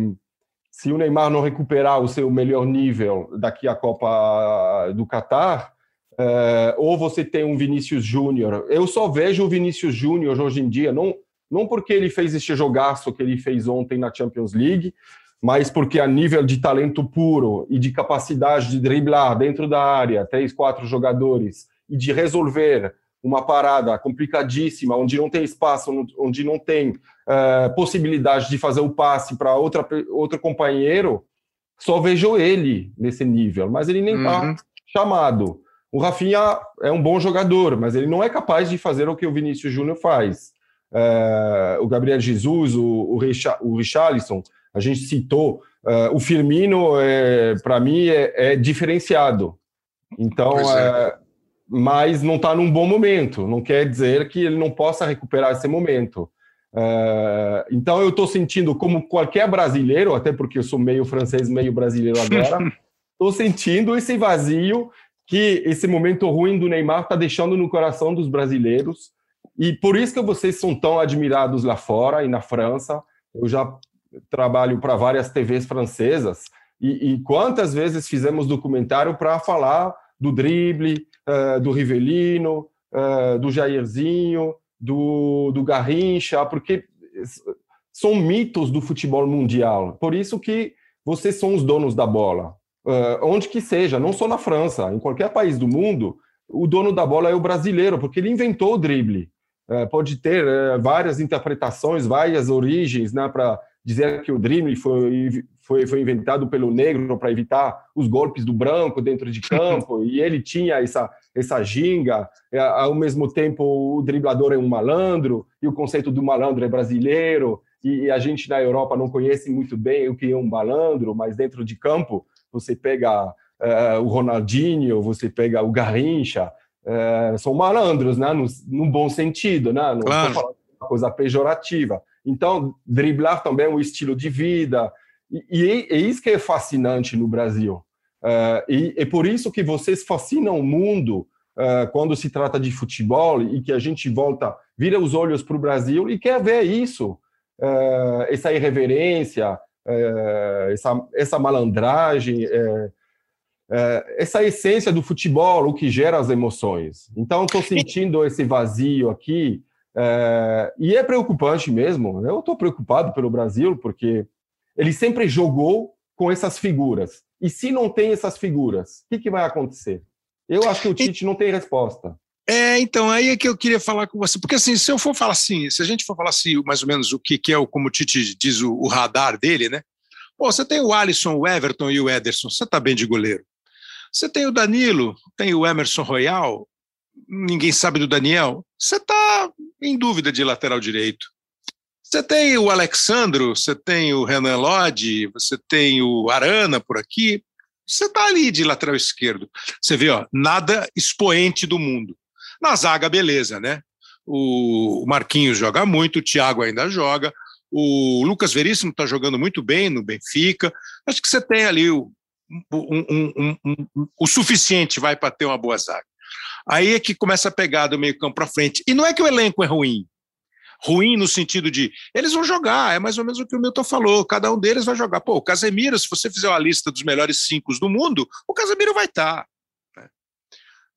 se o Neymar não recuperar o seu melhor nível daqui à Copa do Catar, uh, ou você tem um Vinícius Júnior. Eu só vejo o Vinícius Júnior hoje em dia, não, não porque ele fez este jogaço que ele fez ontem na Champions League, mas porque a nível de talento puro e de capacidade de driblar dentro da área, três, quatro jogadores, e de resolver uma parada complicadíssima, onde não tem espaço, onde não tem uh, possibilidade de fazer o passe para outro companheiro, só vejo ele nesse nível, mas ele nem está uhum. chamado. O Rafinha é um bom jogador, mas ele não é capaz de fazer o que o Vinícius Júnior faz. Uh, o Gabriel Jesus, o, o, Richa, o Richarlison, a gente citou, uh, o Firmino, é, para mim, é, é, diferenciado. Então, é. mas não está num bom momento. Não quer dizer que ele não possa recuperar esse momento. Uh, então, eu estou sentindo, como qualquer brasileiro, até porque eu sou meio francês, meio brasileiro agora, estou sentindo esse vazio que esse momento ruim do Neymar está deixando no coração dos brasileiros. E por isso que vocês são tão admirados lá fora e na França. Eu já trabalho para várias TVs francesas, e, e, quantas vezes fizemos documentário para falar do drible, uh, do Rivelino, uh, do Jairzinho, do, do Garrincha, porque são mitos do futebol mundial. Por isso que vocês são os donos da bola. Uh, onde que seja, não só na França, em qualquer país do mundo, o dono da bola é o brasileiro, porque ele inventou o drible. Uh, pode ter uh, várias interpretações, várias origens né, para dizer que o drible foi, foi, foi inventado pelo negro para evitar os golpes do branco dentro de campo, e ele tinha essa, essa ginga, é, ao mesmo tempo o driblador é um malandro, e o conceito do malandro é brasileiro, e a gente na Europa não conhece muito bem o que é um malandro, mas dentro de campo você pega uh, o Ronaldinho, você pega o Garrincha, uh, são malandros, né? no, no bom sentido, né? não claro. uma coisa pejorativa. Então, driblar também é um estilo de vida. E, e é, é isso que é fascinante no Brasil. Uh, e é por isso que vocês fascinam o mundo uh, quando se trata de futebol e que a gente volta, vira os olhos para o Brasil e quer ver isso, uh, essa irreverência, essa, essa malandragem, essa essência do futebol, o que gera as emoções. Então, estou sentindo esse vazio aqui e é preocupante mesmo. Eu estou preocupado pelo Brasil porque ele sempre jogou com essas figuras. E se não tem essas figuras, o que, que vai acontecer? Eu acho que o Tite não tem resposta. É, então, aí é que eu queria falar com você, porque assim, se eu for falar assim, se a gente for falar assim, mais ou menos o que, que é o, como o Tite diz, o, o radar dele, né? Pô, você tem o Alisson, o Everton e o Ederson, você tá bem de goleiro. Você tem o Danilo, tem o Emerson Royal, ninguém sabe do Daniel, você tá em dúvida de lateral direito. Você tem o Alexandro, você tem o Renan Lodge, você tem o Arana por aqui, você está ali de lateral esquerdo. Você vê, ó, nada expoente do mundo. Na zaga, beleza, né? O Marquinhos joga muito, o Thiago ainda joga, o Lucas Veríssimo está jogando muito bem no Benfica. Acho que você tem ali o, um, um, um, o suficiente vai para ter uma boa zaga. Aí é que começa a pegar do meio campo para frente. E não é que o elenco é ruim, ruim no sentido de eles vão jogar, é mais ou menos o que o Milton falou, cada um deles vai jogar. Pô, o Casemiro, se você fizer uma lista dos melhores cinco do mundo, o Casemiro vai estar. Tá, né?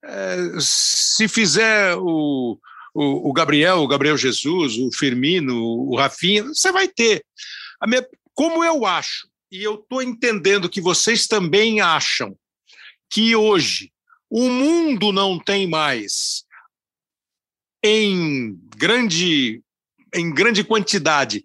É, se fizer o, o, o, Gabriel, o Gabriel Jesus, o Firmino, o Rafinha, você vai ter. Minha, como eu acho, e eu estou entendendo que vocês também acham, que hoje o mundo não tem mais em grande em grande quantidade.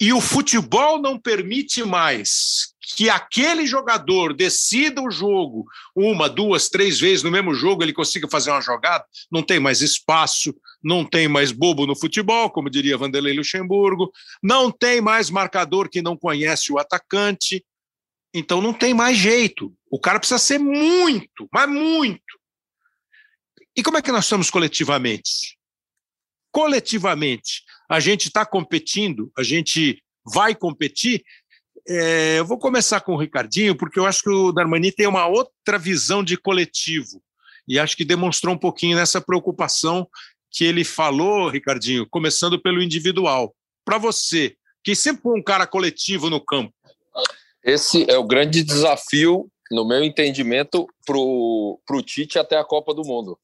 E o futebol não permite mais que aquele jogador decida o jogo uma, duas, três vezes no mesmo jogo, ele consiga fazer uma jogada, não tem mais espaço, não tem mais bobo no futebol, como diria Vanderlei Luxemburgo, não tem mais marcador que não conhece o atacante, então não tem mais jeito. O cara precisa ser muito, mas muito. E como é que nós estamos coletivamente? Coletivamente, a gente está competindo, a gente vai competir. É, eu vou começar com o Ricardinho, porque eu acho que o Darmani tem uma outra visão de coletivo, e acho que demonstrou um pouquinho nessa preocupação que ele falou, Ricardinho, começando pelo individual. Para você, que sempre foi um cara coletivo no campo. Esse é o grande desafio, no meu entendimento, para o Tite até a Copa do Mundo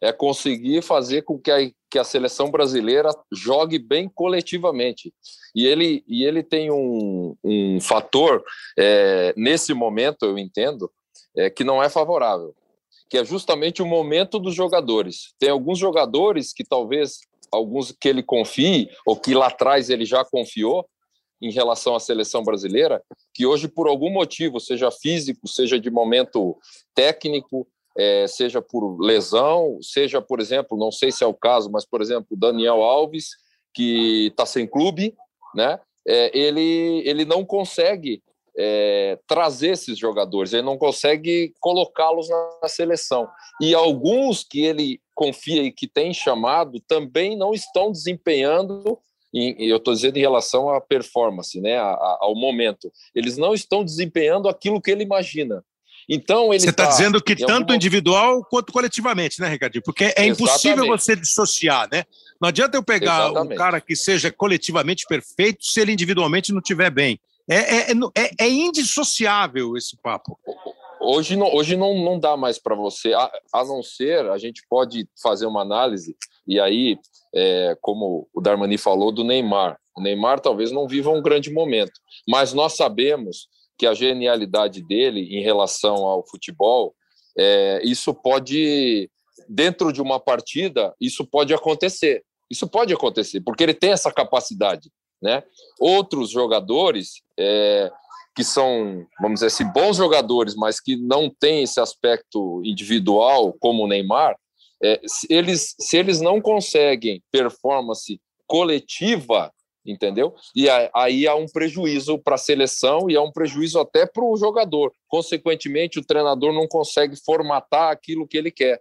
é conseguir fazer com que a, que a seleção brasileira jogue bem coletivamente. E ele, e ele tem um, um fator, é, nesse momento, eu entendo, é, que não é favorável, que é justamente o momento dos jogadores. Tem alguns jogadores que talvez, alguns que ele confie, ou que lá atrás ele já confiou, em relação à seleção brasileira, que hoje, por algum motivo, seja físico, seja de momento técnico, é, seja por lesão, seja, por exemplo, não sei se é o caso, mas, por exemplo, Daniel Alves, que está sem clube, né? É, ele, ele não consegue é, trazer esses jogadores, ele não consegue colocá-los na, na, seleção. E alguns que ele confia e que tem chamado também não estão desempenhando, e eu estou dizendo em relação à performance, né, ao momento, eles não estão desempenhando aquilo que ele imagina. Então ele Você está tá dizendo que tanto algum... individual quanto coletivamente, né, Ricardinho? Porque é Exatamente. impossível você dissociar, né? Não adianta eu pegar Exatamente. um cara que seja coletivamente perfeito se ele individualmente não estiver bem. É, é, é, é, indissociável esse papo. Hoje não, hoje não, não dá mais para você, a, a, não ser, a gente pode fazer uma análise, e aí, é, como o Darmani falou, do Neymar. O Neymar talvez não viva um grande momento, mas nós sabemos que a genialidade dele em relação ao futebol, é, isso pode, dentro de uma partida, isso pode acontecer. Isso pode acontecer, porque ele tem essa capacidade. Né? Outros jogadores é, que são, vamos dizer assim, bons jogadores, mas que não têm esse aspecto individual, como o Neymar, é, se, eles, se eles não conseguem performance coletiva, entendeu? E aí há um prejuízo para a seleção e há um prejuízo até para o jogador. Consequentemente, o treinador não consegue formatar aquilo que ele quer.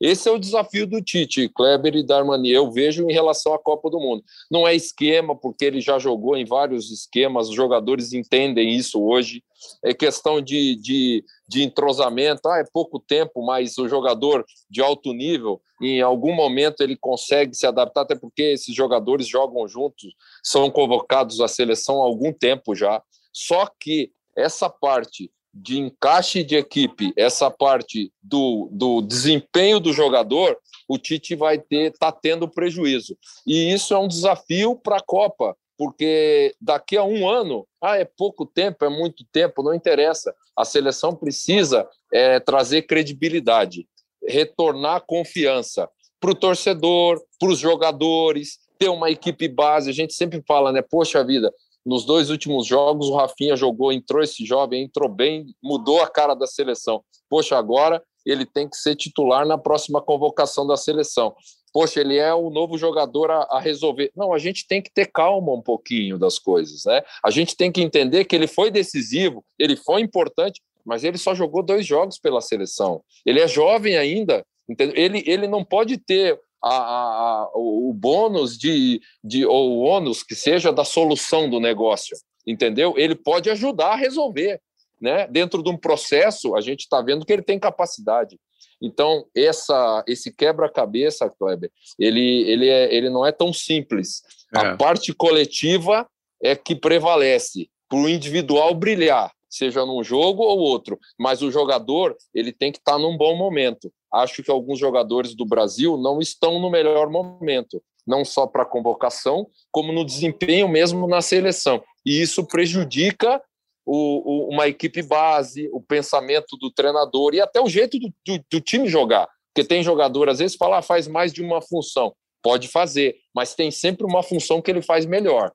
Esse é o desafio do Tite, Kleber e Darmani. Eu vejo em relação à Copa do Mundo. Não é esquema, porque ele já jogou em vários esquemas, os jogadores entendem isso hoje. É questão de, de, de entrosamento. Ah, é pouco tempo, mas o jogador de alto nível, em algum momento, ele consegue se adaptar, até porque esses jogadores jogam juntos, são convocados à seleção há algum tempo já. Só que essa parte de encaixe de equipe, essa parte do, do desempenho do jogador, o Tite vai ter tá tendo prejuízo. E isso é um desafio para a Copa, porque daqui a um ano, ah, é pouco tempo, é muito tempo, não interessa. A seleção precisa é, trazer credibilidade, retornar confiança para o torcedor, para os jogadores, ter uma equipe base. A gente sempre fala, né? Poxa vida, nos dois últimos jogos, o Rafinha jogou, entrou esse jovem, entrou bem, mudou a cara da seleção. Poxa, agora ele tem que ser titular na próxima convocação da seleção. Poxa, ele é o novo jogador a, a, resolver. Não, a gente tem que ter calma um pouquinho das coisas, né? A gente tem que entender que ele foi decisivo, ele foi importante, mas ele só jogou dois jogos pela seleção. Ele é jovem ainda, entendeu? Ele, ele não pode ter a, a, o bônus de, de, ou o ônus que seja da solução do negócio, entendeu? Ele pode ajudar a resolver. Né? Dentro de um processo, a gente está vendo que ele tem capacidade. Então, essa, esse quebra-cabeça, Kleber, ele, ele, é, ele não é tão simples. É. A parte coletiva é que prevalece para o individual brilhar, seja num jogo ou outro. Mas o jogador ele tem que estar tá num bom momento acho que alguns jogadores do Brasil não estão no melhor momento, não só para a convocação, como no desempenho mesmo na seleção. E isso prejudica o, o, uma equipe base, o pensamento do treinador e até o jeito do, do, do time jogar. Porque tem jogador, às vezes, fala, ah, faz mais de uma função. Pode fazer, mas tem sempre uma função que ele faz melhor.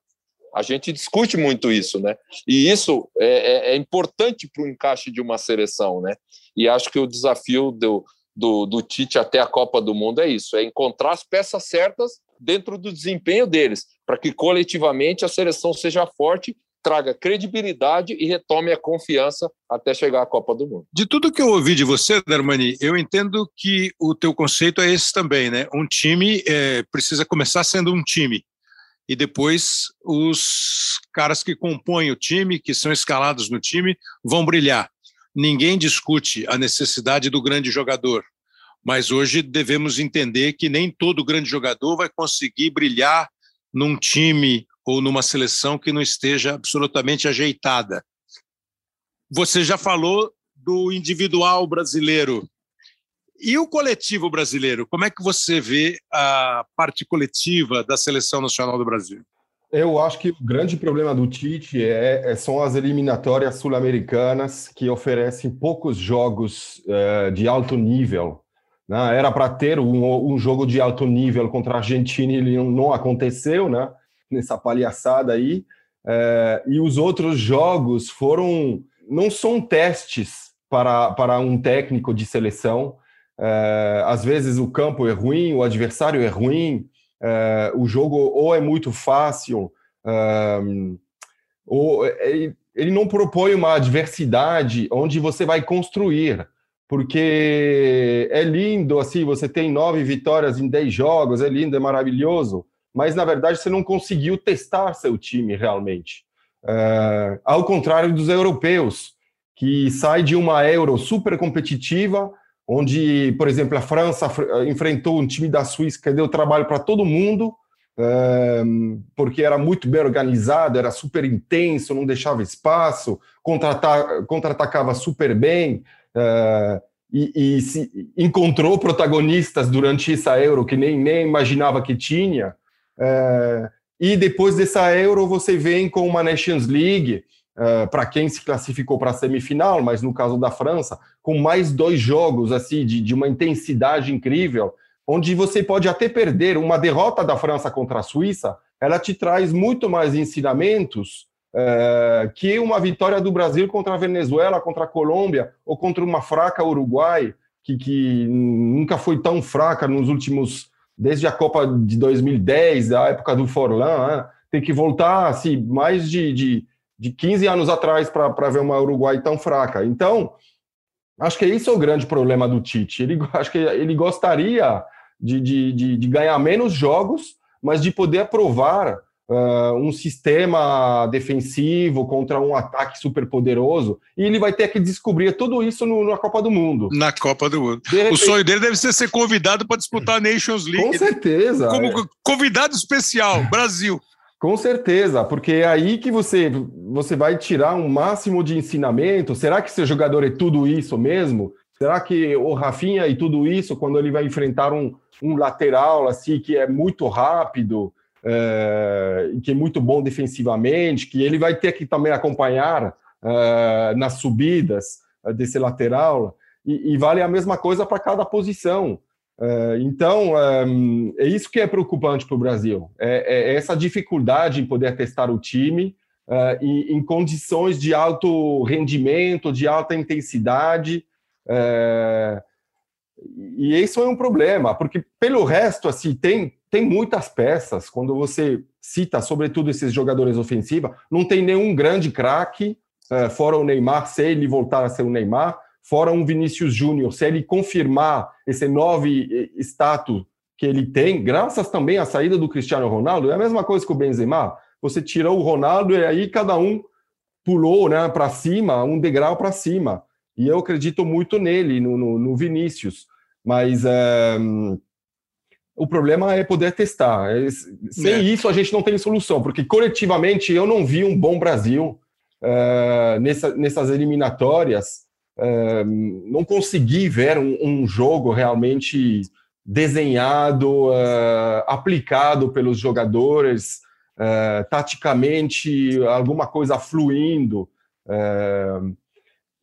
A gente discute muito isso, né? E isso é, é, é importante para o encaixe de uma seleção, né? E acho que o desafio do, do, do Tite até a Copa do Mundo é isso: é encontrar as peças certas dentro do desempenho deles, para que coletivamente a seleção seja forte traga credibilidade e retome a confiança até chegar à Copa do Mundo. De tudo que eu ouvi de você, Darmani, eu entendo que o teu conceito é esse também, né? Um time é, precisa começar sendo um time e depois os caras que compõem o time, que são escalados no time, vão brilhar ninguém discute a necessidade do grande jogador, mas hoje devemos entender que nem todo grande jogador vai conseguir brilhar num time ou numa seleção que não esteja absolutamente ajeitada. Você já falou do individual brasileiro. E o coletivo brasileiro? Como é que você vê a parte coletiva da seleção nacional do Brasil? Eu acho que o grande problema do Tite é, é são as eliminatórias sul-americanas que oferecem poucos jogos uh, de alto nível. Né? Era para ter um, um, jogo de alto nível contra a Argentina e ele não aconteceu, né? Nessa palhaçada aí. Uh, e os outros jogos foram não são testes para, para um técnico de seleção. Uh, às vezes o campo é ruim, o adversário é ruim, uh, o jogo ou é muito fácil, um, ou ele, ele não propõe uma adversidade onde você vai construir, porque é lindo, assim, você tem nove vitórias em dez jogos, é lindo, é maravilhoso, mas na verdade você não conseguiu testar seu time realmente. Uh, ao contrário dos europeus, que sai de uma Euro super competitiva, onde, por exemplo, a França enfrentou um time da Suíça que deu trabalho para todo mundo, ehm, porque era muito bem organizado, era super intenso, não deixava espaço, contra-atacava super bem, eh, e, e se encontrou protagonistas durante essa Euro que nem, nem imaginava que tinha. Eh, e depois dessa Euro, você vem com uma Nations League, uh, para quem se classificou para a semifinal, mas no caso da França, com mais dois jogos assim de, de uma intensidade incrível, onde você pode até perder uma derrota da França contra a Suíça, ela te traz muito mais ensinamentos uh, que uma vitória do Brasil contra a Venezuela, contra a Colômbia ou contra uma fraca Uruguai, que, que nunca foi tão fraca nos últimos desde a Copa de 2010, a época do Forlan, né? tem que voltar assim, mais de, de, de 15 anos atrás para ver uma Uruguai tão fraca. Então, Acho que esse é o grande problema do Tite. Ele, acho que ele gostaria de, de, de, de ganhar menos jogos, mas de poder aprovar uh, um sistema defensivo contra um ataque super poderoso. E ele vai ter que descobrir tudo isso no, na Copa do Mundo. Na Copa do Mundo. Repente... O sonho dele deve ser ser convidado para disputar a Nations League. Com certeza. Como é. convidado especial, Brasil. Com certeza, porque é aí que você, você vai tirar um máximo de ensinamento. Será que seu jogador é tudo isso mesmo? Será que o Rafinha e tudo isso, quando ele vai enfrentar um, um lateral assim que é muito rápido, é, que é muito bom defensivamente, que ele vai ter que também acompanhar é, nas subidas é, desse lateral, e, e, vale a mesma coisa para cada posição. É, então, é, é, isso que é preocupante para o Brasil, é, é, essa dificuldade em poder testar o time é, em, em, condições de alto rendimento, de alta intensidade, e isso é um problema, porque pelo resto, assim, tem, tem muitas peças, quando você cita, sobretudo, esses jogadores ofensivos, não tem nenhum grande craque, fora o Neymar, se ele voltar a ser o Neymar, fora um Vinícius Júnior, se ele confirmar esse novo status que ele tem, graças também à saída do Cristiano Ronaldo, é a mesma coisa que o Benzema. Você tirou o Ronaldo e aí cada um pulou né, para cima, um degrau para cima. E eu acredito muito nele, no, no, no Vinícius. Mas é, o problema é poder testar. É, sem é. isso, a gente não tem solução, porque coletivamente eu não vi um bom Brasil é, nessa, nessas eliminatórias não consegui ver um, um jogo realmente desenhado, uh, aplicado pelos jogadores, uh, taticamente, alguma coisa fluindo.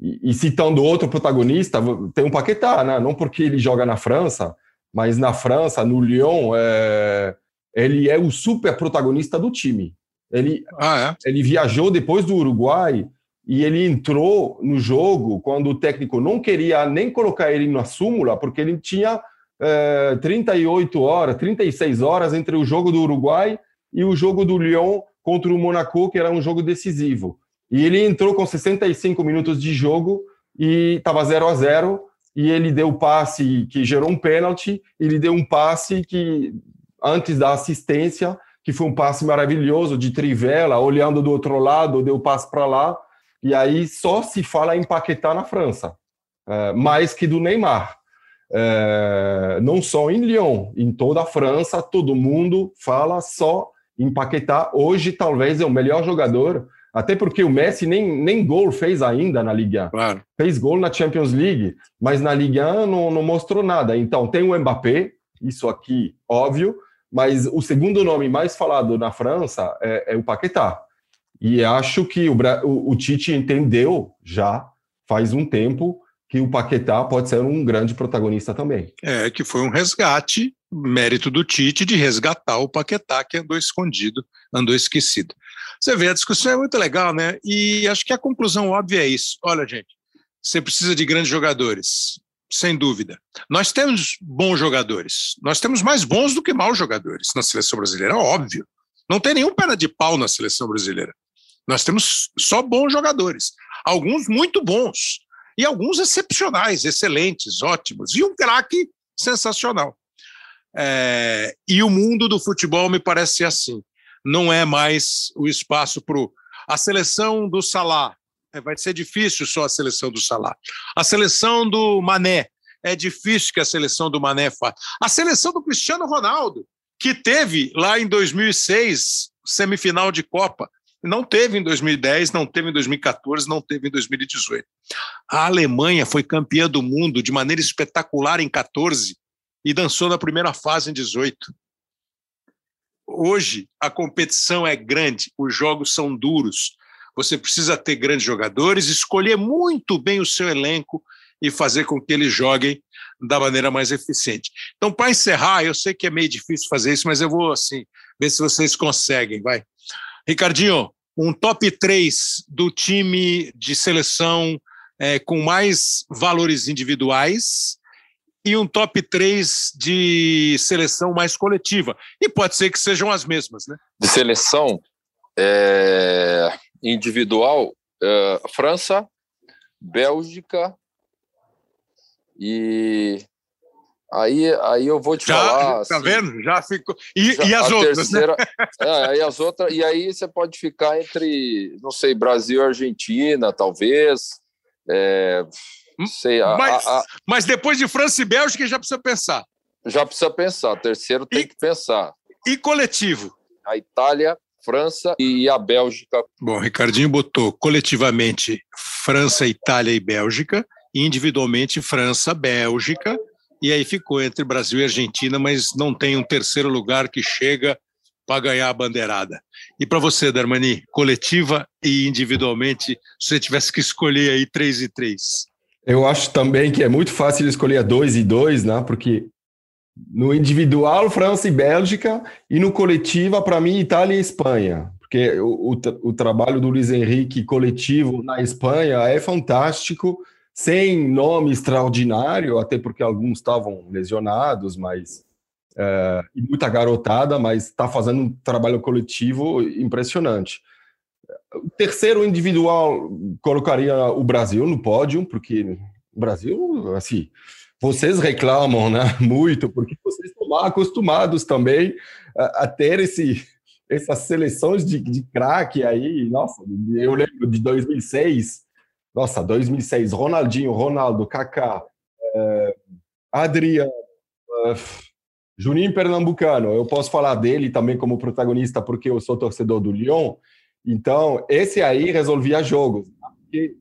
E, e, citando outro protagonista, tem um Paquetá, né? não porque ele joga na França, mas na França, no Lyon, ele é o super protagonista do time. Ele, ah, é? ele viajou depois do Uruguai e ele entrou no jogo quando o técnico não queria nem colocar ele na súmula, porque ele tinha é, 38 horas, 36 horas entre o jogo do Uruguai e o jogo do Lyon contra o Monaco, que era um jogo decisivo. E ele entrou com 65 minutos de jogo e estava 0 a 0 e ele deu o passe que gerou um pênalti, ele deu um passe que antes da assistência, que foi um passe maravilhoso de trivela, olhando do outro lado, deu o passe para lá e aí só se fala em Paquetá na França, é, mais que do Neymar. É, não só em Lyon, em toda a França, todo mundo fala só em Paquetá. Hoje, talvez, é o melhor jogador, até porque o Messi nem, nem gol fez ainda na Liga. Claro. Fez gol na Champions League, mas na Liga não, não mostrou nada. Então, tem o Mbappé, isso aqui, óbvio, mas o segundo nome mais falado na França é, é o Paquetá. E acho que o, o, o Tite entendeu já faz um tempo que o Paquetá pode ser um grande protagonista também. É, que foi um resgate, mérito do Tite de resgatar o Paquetá que andou escondido, andou esquecido. Você vê, a discussão é muito legal, né? E acho que a conclusão óbvia é isso. Olha, gente, você precisa de grandes jogadores, sem dúvida. Nós temos bons jogadores, nós temos mais bons do que maus jogadores na seleção brasileira, óbvio. Não tem nenhum perna de pau na seleção brasileira. Nós temos só bons jogadores, alguns muito bons e alguns excepcionais, excelentes, ótimos, e um craque sensacional. É, e o mundo do futebol me parece assim. Não é mais o espaço para a seleção do Salah. É, vai ser difícil só a seleção do Salah. A seleção do Mané. É difícil que a seleção do Mané faça. A seleção do Cristiano Ronaldo, que teve lá em 2006 semifinal de Copa, não teve em 2010, não teve em 2014, não teve em 2018. A Alemanha foi campeã do mundo de maneira espetacular em 14 e dançou na primeira fase em 18. Hoje a competição é grande, os jogos são duros. Você precisa ter grandes jogadores, escolher muito bem o seu elenco e fazer com que eles joguem da maneira mais eficiente. Então, para encerrar, eu sei que é meio difícil fazer isso, mas eu vou assim ver se vocês conseguem, vai. Ricardinho, um top 3 do time de seleção é, com mais valores individuais e um top 3 de seleção mais coletiva. E pode ser que sejam as mesmas, né? De seleção é, individual, é, França, Bélgica E aí, aí eu vou te já, falar. Tá assim, vendo? Já ficou. E, já, e as outras? Né? Terceira, né? é, aí as outras. E aí você pode ficar entre, não sei, Brasil e Argentina, talvez. É, hum, sei, a, mas, a, a, mas depois de França e Bélgica já precisa pensar. Já precisa pensar. Terceiro tem e, que pensar. E coletivo? A Itália, França e a Bélgica. Bom, Ricardinho botou coletivamente França, Itália e Bélgica, individualmente França, Bélgica, e aí ficou entre Brasil e Argentina, mas não tem um terceiro lugar que chega para ganhar a bandeirada. E para você, Darmani, coletiva e individualmente, se você tivesse que escolher aí três e três? Eu acho também que é muito fácil escolher dois e dois, né? Porque no individual, França e Bélgica, e no coletiva, para mim, Itália e Espanha. Porque o, o, o, trabalho do Luiz Henrique coletivo na Espanha é fantástico, sem nome extraordinário, até porque alguns estavam lesionados, mas é, e muita garotada, mas está fazendo um trabalho coletivo impressionante. O terceiro individual colocaria o Brasil no pódio, porque o Brasil, assim, vocês reclamam né, muito, porque vocês estão mal acostumados também a, a ter esse, essas seleções de, de craque aí. Nossa, eu lembro de 2006, nossa, 2006, Ronaldinho, Ronaldo, Kaká, eh, Adriano, eh, Juninho Pernambucano. Eu posso falar dele também como protagonista porque eu sou torcedor do Lyon. Então, esse aí resolvia jogos. Porque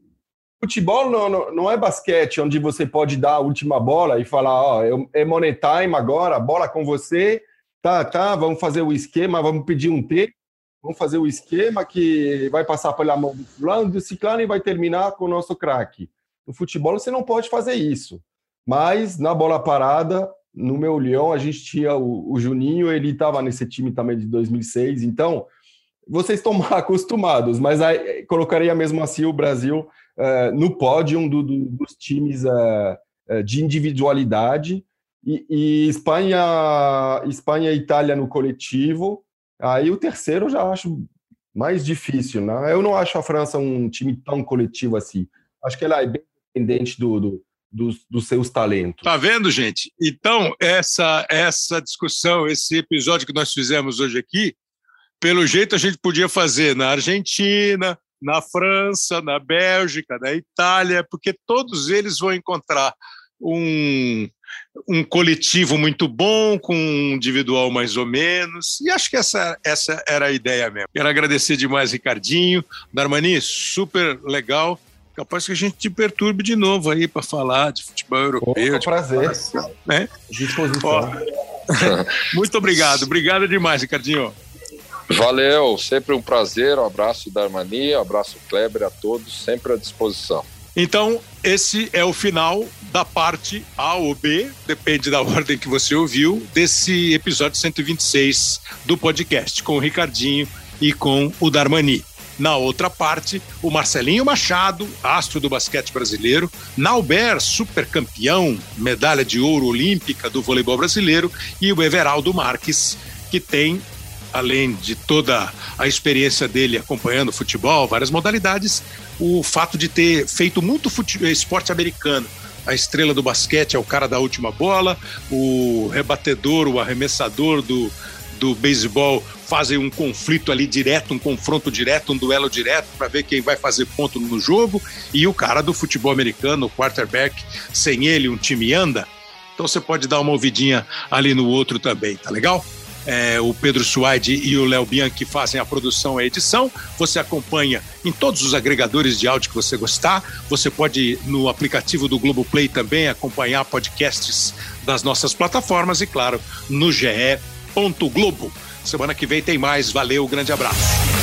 Futebol não, não, não, é basquete, onde você pode dar a última bola e falar, ó, é money time agora, bola com você, tá, tá, vamos fazer o esquema, vamos pedir um T, vamos fazer o esquema que vai passar pela mão do fulano, do ciclano e vai terminar com o nosso craque. No futebol você não pode fazer isso. Mas na bola parada, no meu Leão, a gente tinha o, o Juninho, ele estava nesse time também de 2006, então vocês estão acostumados, mas aí, colocaria mesmo assim o Brasil uh, no pódio do, do, dos times uh, de individualidade e, e, Espanha, Espanha e Itália no coletivo. Aí o terceiro eu já acho mais difícil, né? Eu não acho a França um time tão coletivo assim. Acho que ela é bem dependente do, do dos, dos, seus talentos. Tá vendo, gente? Então, essa, essa discussão, esse episódio que nós fizemos hoje aqui, pelo jeito a gente podia fazer na Argentina, na França, na Bélgica, na Itália, porque todos eles vão encontrar um, um coletivo muito bom, com um individual mais ou menos, e acho que essa, essa era a ideia mesmo. Quero agradecer demais, Ricardinho. Darmani, super legal. Capaz que a gente te perturbe de novo aí para falar de futebol europeu. É um prazer. Né? Disposição. muito obrigado. Obrigado demais, Ricardinho. Valeu, sempre um prazer. Um abraço da Armani, um abraço Kleber a todos, sempre à disposição. Então, esse é o final da parte A ou B, depende da ordem que você ouviu, desse episódio 126 do podcast, com o Ricardinho e com o Darmani. Na outra parte, o Marcelinho Machado, astro do basquete brasileiro, Nauber, super campeão, medalha de ouro olímpica do voleibol brasileiro, e o Everaldo Marques, que tem além de toda a experiência dele acompanhando futebol, várias modalidades, o fato de ter feito muito esporte americano. A estrela do basquete é o cara da última bola, o rebatedor, o arremessador do, do beisebol fazem um conflito ali direto, um confronto direto, um duelo direto para ver quem vai fazer ponto no jogo. E o cara do futebol americano, o quarterback, sem ele um time anda. Então você pode dar uma ouvidinha ali no outro também, tá legal? É, o Pedro Suaide e o Léo Bianchi fazem a produção e a edição. Você acompanha em todos os agregadores de áudio que você gostar. Você pode, no aplicativo do Globoplay, também acompanhar podcasts das nossas plataformas e, claro, no ge.globo. Semana que vem tem mais. Valeu, grande abraço.